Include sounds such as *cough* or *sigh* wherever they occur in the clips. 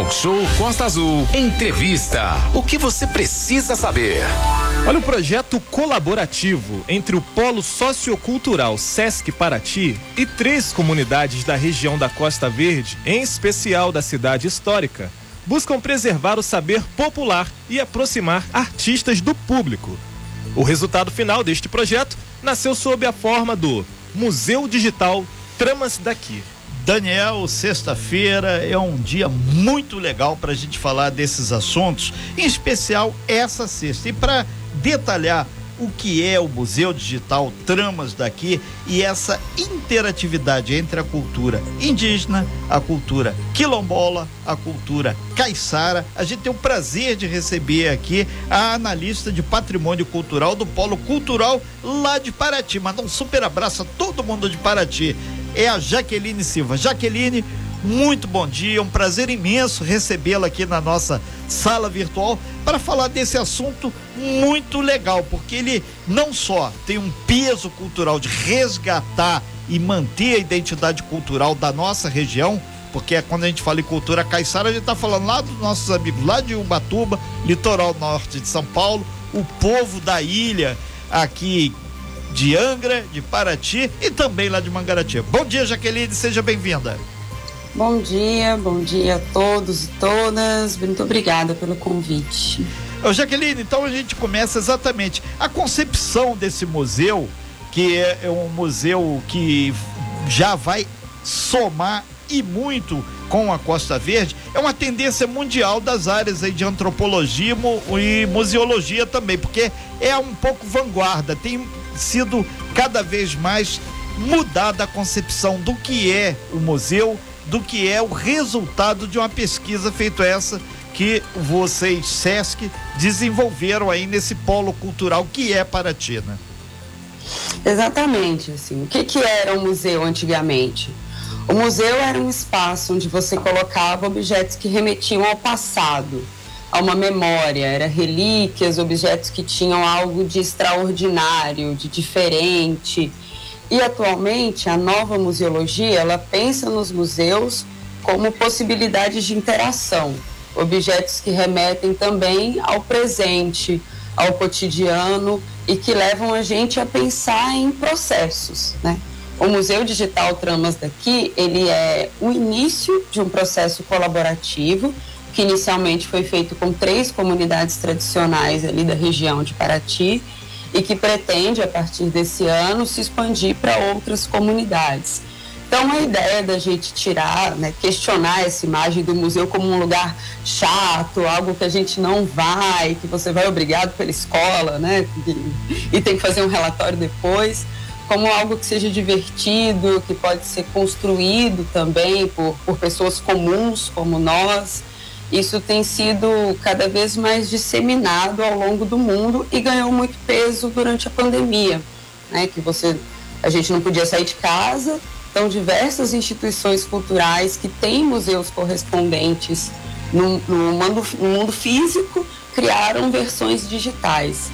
Talk Show Costa Azul. Entrevista. O que você precisa saber? Olha o projeto colaborativo entre o Polo Sociocultural Sesc Paraty e três comunidades da região da Costa Verde, em especial da cidade histórica, buscam preservar o saber popular e aproximar artistas do público. O resultado final deste projeto nasceu sob a forma do Museu Digital Tramas daqui. Daniel, sexta-feira é um dia muito legal para a gente falar desses assuntos, em especial essa sexta. E para detalhar o que é o Museu Digital Tramas daqui e essa interatividade entre a cultura indígena, a cultura quilombola, a cultura caiçara. A gente tem o prazer de receber aqui a analista de patrimônio cultural do Polo Cultural lá de Paraty. Manda um super abraço a todo mundo de Paraty. É a Jaqueline Silva. Jaqueline, muito bom dia, um prazer imenso recebê-la aqui na nossa sala virtual para falar desse assunto muito legal, porque ele não só tem um peso cultural de resgatar e manter a identidade cultural da nossa região, porque quando a gente fala em cultura caiçara, a gente está falando lá dos nossos amigos lá de Ubatuba, litoral norte de São Paulo, o povo da ilha aqui de Angra, de Paraty e também lá de Mangaratiba. Bom dia, Jaqueline, seja bem-vinda. Bom dia, bom dia a todos e todas. Muito obrigada pelo convite. Ô, Jaqueline, então a gente começa exatamente a concepção desse museu, que é, é um museu que já vai somar e muito com a Costa Verde, é uma tendência mundial das áreas aí de antropologia e museologia também, porque é um pouco vanguarda, tem sido cada vez mais mudada a concepção do que é o museu, do que é o resultado de uma pesquisa feita essa que vocês, SESC, desenvolveram aí nesse polo cultural que é Paraty, né? Exatamente, assim, o que, que era o museu antigamente? O museu era um espaço onde você colocava objetos que remetiam ao passado, a uma memória, era relíquias, objetos que tinham algo de extraordinário, de diferente, e atualmente a nova museologia, ela pensa nos museus como possibilidades de interação, objetos que remetem também ao presente, ao cotidiano e que levam a gente a pensar em processos, né? O Museu Digital Tramas daqui, ele é o início de um processo colaborativo que inicialmente foi feito com três comunidades tradicionais ali da região de Paraty e que pretende, a partir desse ano, se expandir para outras comunidades. Então, a ideia da gente tirar, né, questionar essa imagem do museu como um lugar chato, algo que a gente não vai, que você vai obrigado pela escola, né, e, e tem que fazer um relatório depois, como algo que seja divertido, que pode ser construído também por, por pessoas comuns como nós, isso tem sido cada vez mais disseminado ao longo do mundo e ganhou muito peso durante a pandemia, né? Que você, a gente não podia sair de casa, então diversas instituições culturais que têm museus correspondentes no, no, mundo, no mundo físico criaram versões digitais.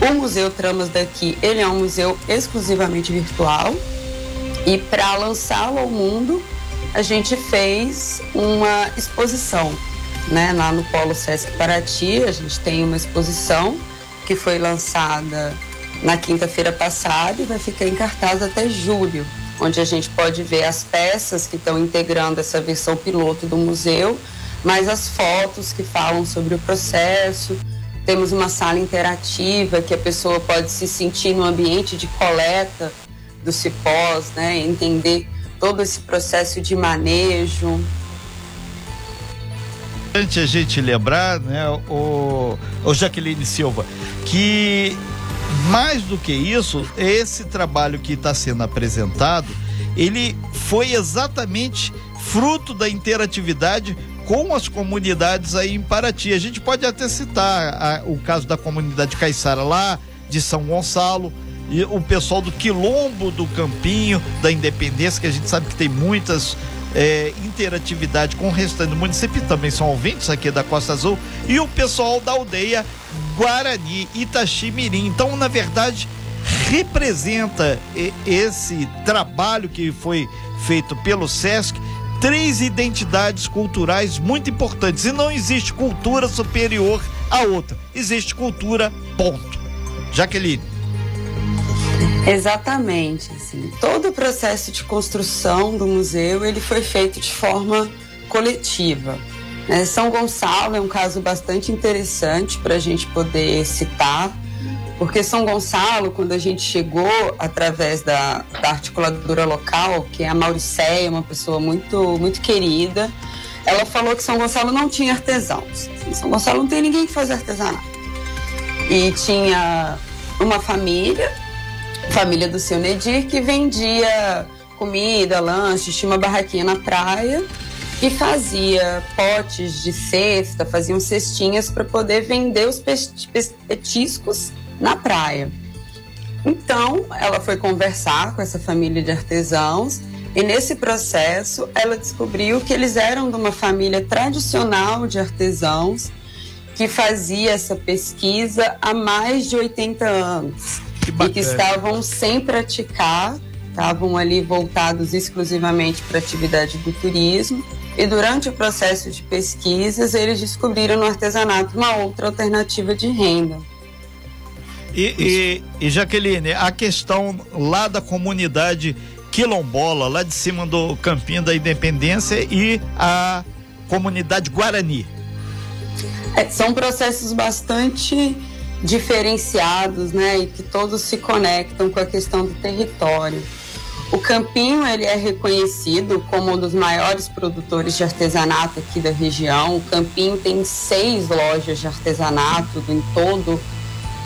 O Museu Tramas daqui, ele é um museu exclusivamente virtual e para lançá-lo ao mundo, a gente fez uma exposição né, lá no Polo Sesc Paraty. A gente tem uma exposição que foi lançada na quinta-feira passada e vai ficar em cartaz até julho, onde a gente pode ver as peças que estão integrando essa versão piloto do museu, mais as fotos que falam sobre o processo. Temos uma sala interativa que a pessoa pode se sentir no ambiente de coleta do cipós, né, entender todo esse processo de manejo, importante a gente lembrar, né, o, o Jaqueline Silva, que mais do que isso, esse trabalho que está sendo apresentado, ele foi exatamente fruto da interatividade com as comunidades aí em Paraty. A gente pode até citar a, o caso da comunidade Caiçara lá, de São Gonçalo, e o pessoal do Quilombo do Campinho, da Independência, que a gente sabe que tem muitas é, interatividade com o restante do município, também são ouvintes aqui da Costa Azul, e o pessoal da aldeia Guarani, Itaximirim. Então, na verdade, representa esse trabalho que foi feito pelo SESC três identidades culturais muito importantes. E não existe cultura superior a outra. Existe cultura, ponto. Jaqueline. Exatamente. Assim, todo o processo de construção do museu ele foi feito de forma coletiva. Né? São Gonçalo é um caso bastante interessante para a gente poder citar, porque São Gonçalo, quando a gente chegou através da, da articuladora local, que é a Mauricéia, uma pessoa muito, muito querida, ela falou que São Gonçalo não tinha artesãos. Em São Gonçalo não tem ninguém que faz artesanato. E tinha uma família, família do seu Nedir, que vendia comida, lanches, tinha uma barraquinha na praia e fazia potes de cesta, faziam cestinhas para poder vender os petiscos na praia. Então, ela foi conversar com essa família de artesãos e nesse processo ela descobriu que eles eram de uma família tradicional de artesãos que fazia essa pesquisa há mais de 80 anos e que estavam sem praticar, estavam ali voltados exclusivamente para a atividade do turismo. E durante o processo de pesquisas, eles descobriram no artesanato uma outra alternativa de renda. E, e, e Jaqueline, a questão lá da comunidade quilombola, lá de cima do Campinho da Independência e a comunidade Guarani. É, são processos bastante diferenciados, né, e que todos se conectam com a questão do território. O Campinho ele é reconhecido como um dos maiores produtores de artesanato aqui da região. O Campinho tem seis lojas de artesanato em todo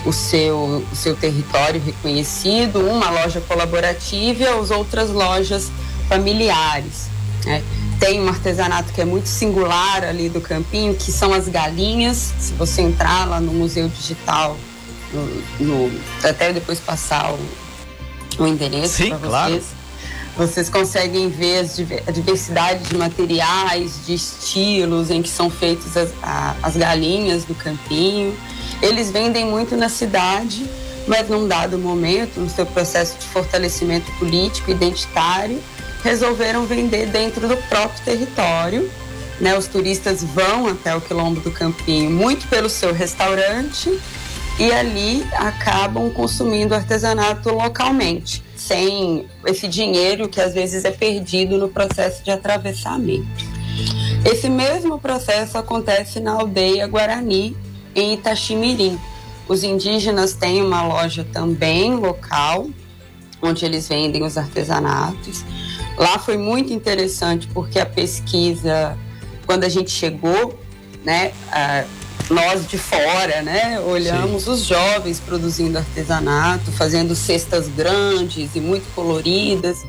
o seu, o seu território reconhecido, uma loja colaborativa e as outras lojas familiares. Né? Tem um artesanato que é muito singular ali do Campinho, que são as galinhas. Se você entrar lá no Museu Digital, no, no até depois passar o, o endereço para vocês. Claro. Vocês conseguem ver a diversidade de materiais, de estilos em que são feitas as, as galinhas do campinho. Eles vendem muito na cidade, mas num dado momento, no seu processo de fortalecimento político identitário, resolveram vender dentro do próprio território. Né? Os turistas vão até o Quilombo do Campinho muito pelo seu restaurante e ali acabam consumindo artesanato localmente, sem esse dinheiro que às vezes é perdido no processo de atravessamento. Esse mesmo processo acontece na aldeia Guarani, em Itaximirim. Os indígenas têm uma loja também local, onde eles vendem os artesanatos. Lá foi muito interessante porque a pesquisa, quando a gente chegou, né, nós de fora, né, olhamos Sim. os jovens produzindo artesanato, fazendo cestas grandes e muito coloridas.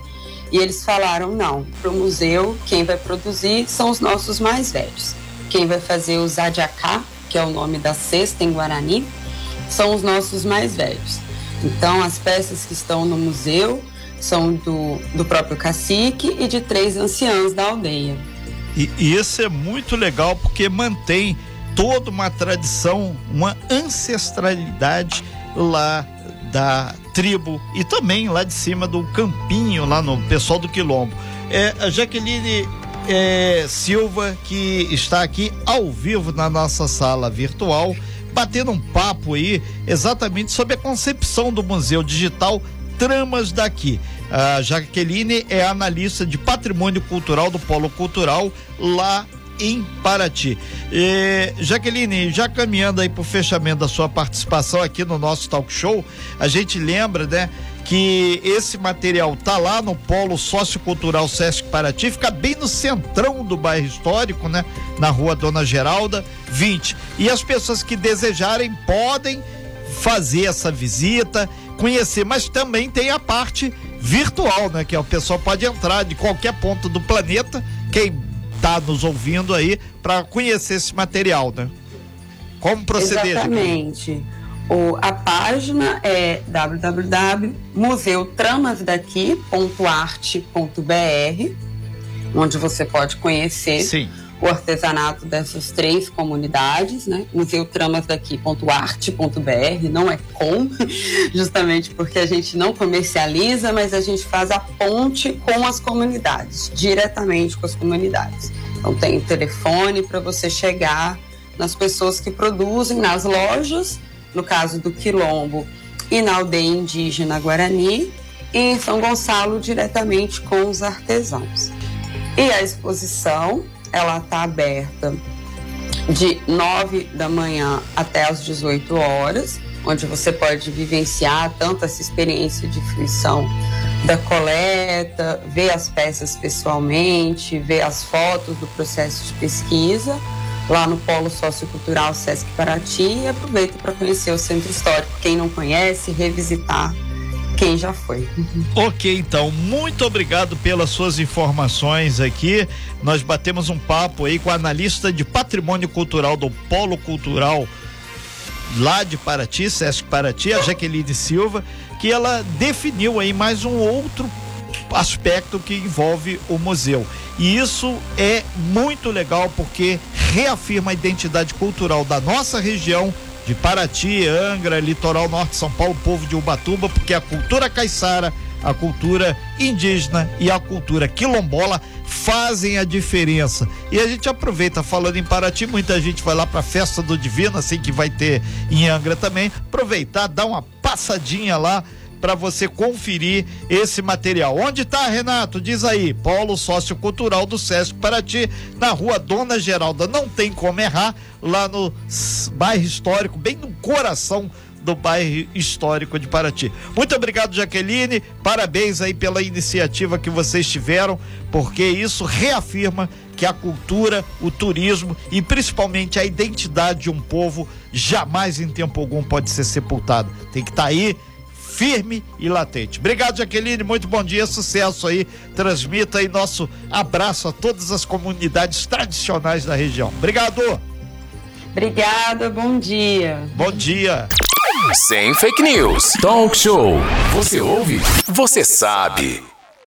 E eles falaram: não, para o museu, quem vai produzir são os nossos mais velhos. Quem vai fazer o Zadiacá, que é o nome da cesta em Guarani, são os nossos mais velhos. Então, as peças que estão no museu são do, do próprio cacique e de três anciãos da aldeia. E, e isso é muito legal porque mantém toda uma tradição, uma ancestralidade lá da tribo e também lá de cima do campinho, lá no pessoal do Quilombo. É, a Jaqueline é, Silva, que está aqui ao vivo na nossa sala virtual, batendo um papo aí exatamente sobre a concepção do Museu Digital Tramas daqui. A Jaqueline é analista de patrimônio cultural do Polo Cultural lá em Paraty. Jaqueline, já caminhando aí para o fechamento da sua participação aqui no nosso talk show, a gente lembra, né? que esse material tá lá no Polo Sociocultural Sesc Paraty, fica bem no centrão do bairro histórico, né? Na rua Dona Geralda, 20. E as pessoas que desejarem podem fazer essa visita, conhecer, mas também tem a parte virtual, né? Que o pessoal pode entrar de qualquer ponto do planeta, quem tá nos ouvindo aí, para conhecer esse material, né? Como proceder? Exatamente. O, a página é www.museutramasdaqui.arte.br, onde você pode conhecer Sim. O artesanato dessas três comunidades, né? museutramasdaqui.arte.br, não é com, *laughs* justamente porque a gente não comercializa, mas a gente faz a ponte com as comunidades, diretamente com as comunidades. Então tem telefone para você chegar nas pessoas que produzem nas lojas, no caso do Quilombo e na aldeia indígena Guarani, e em São Gonçalo diretamente com os artesãos. E a exposição ela está aberta de 9 da manhã até as 18 horas, onde você pode vivenciar tanto essa experiência de fruição da coleta, ver as peças pessoalmente, ver as fotos do processo de pesquisa lá no Polo Sociocultural Sesc Paraty e aproveita para conhecer o Centro Histórico. Quem não conhece, revisitar quem já foi. ok, então, muito obrigado pelas suas informações aqui. Nós batemos um papo aí com a analista de patrimônio cultural do Polo Cultural lá de Paraty, Sesc Paraty, a Jaqueline Silva, que ela definiu aí mais um outro aspecto que envolve o museu. E isso é muito legal porque reafirma a identidade cultural da nossa região de Paraty, Angra, Litoral Norte de São Paulo, povo de Ubatuba, porque a cultura caiçara, a cultura indígena e a cultura quilombola fazem a diferença. E a gente aproveita falando em Paraty, muita gente vai lá para a festa do Divino, assim que vai ter em Angra também, aproveitar, dar uma passadinha lá para você conferir esse material. Onde está, Renato? Diz aí, Polo Sociocultural do Sesc Paraty, na rua Dona Geralda. Não tem como errar, lá no bairro histórico, bem no coração do bairro histórico de Paraty. Muito obrigado, Jaqueline. Parabéns aí pela iniciativa que vocês tiveram, porque isso reafirma que a cultura, o turismo e principalmente a identidade de um povo jamais em tempo algum pode ser sepultada. Tem que estar tá aí firme e latente. Obrigado, Jaqueline. Muito bom dia, sucesso aí. Transmita aí nosso abraço a todas as comunidades tradicionais da região. Obrigado. Obrigada, bom dia. Bom dia. Sem fake news. Talk show. Você ouve? Você sabe.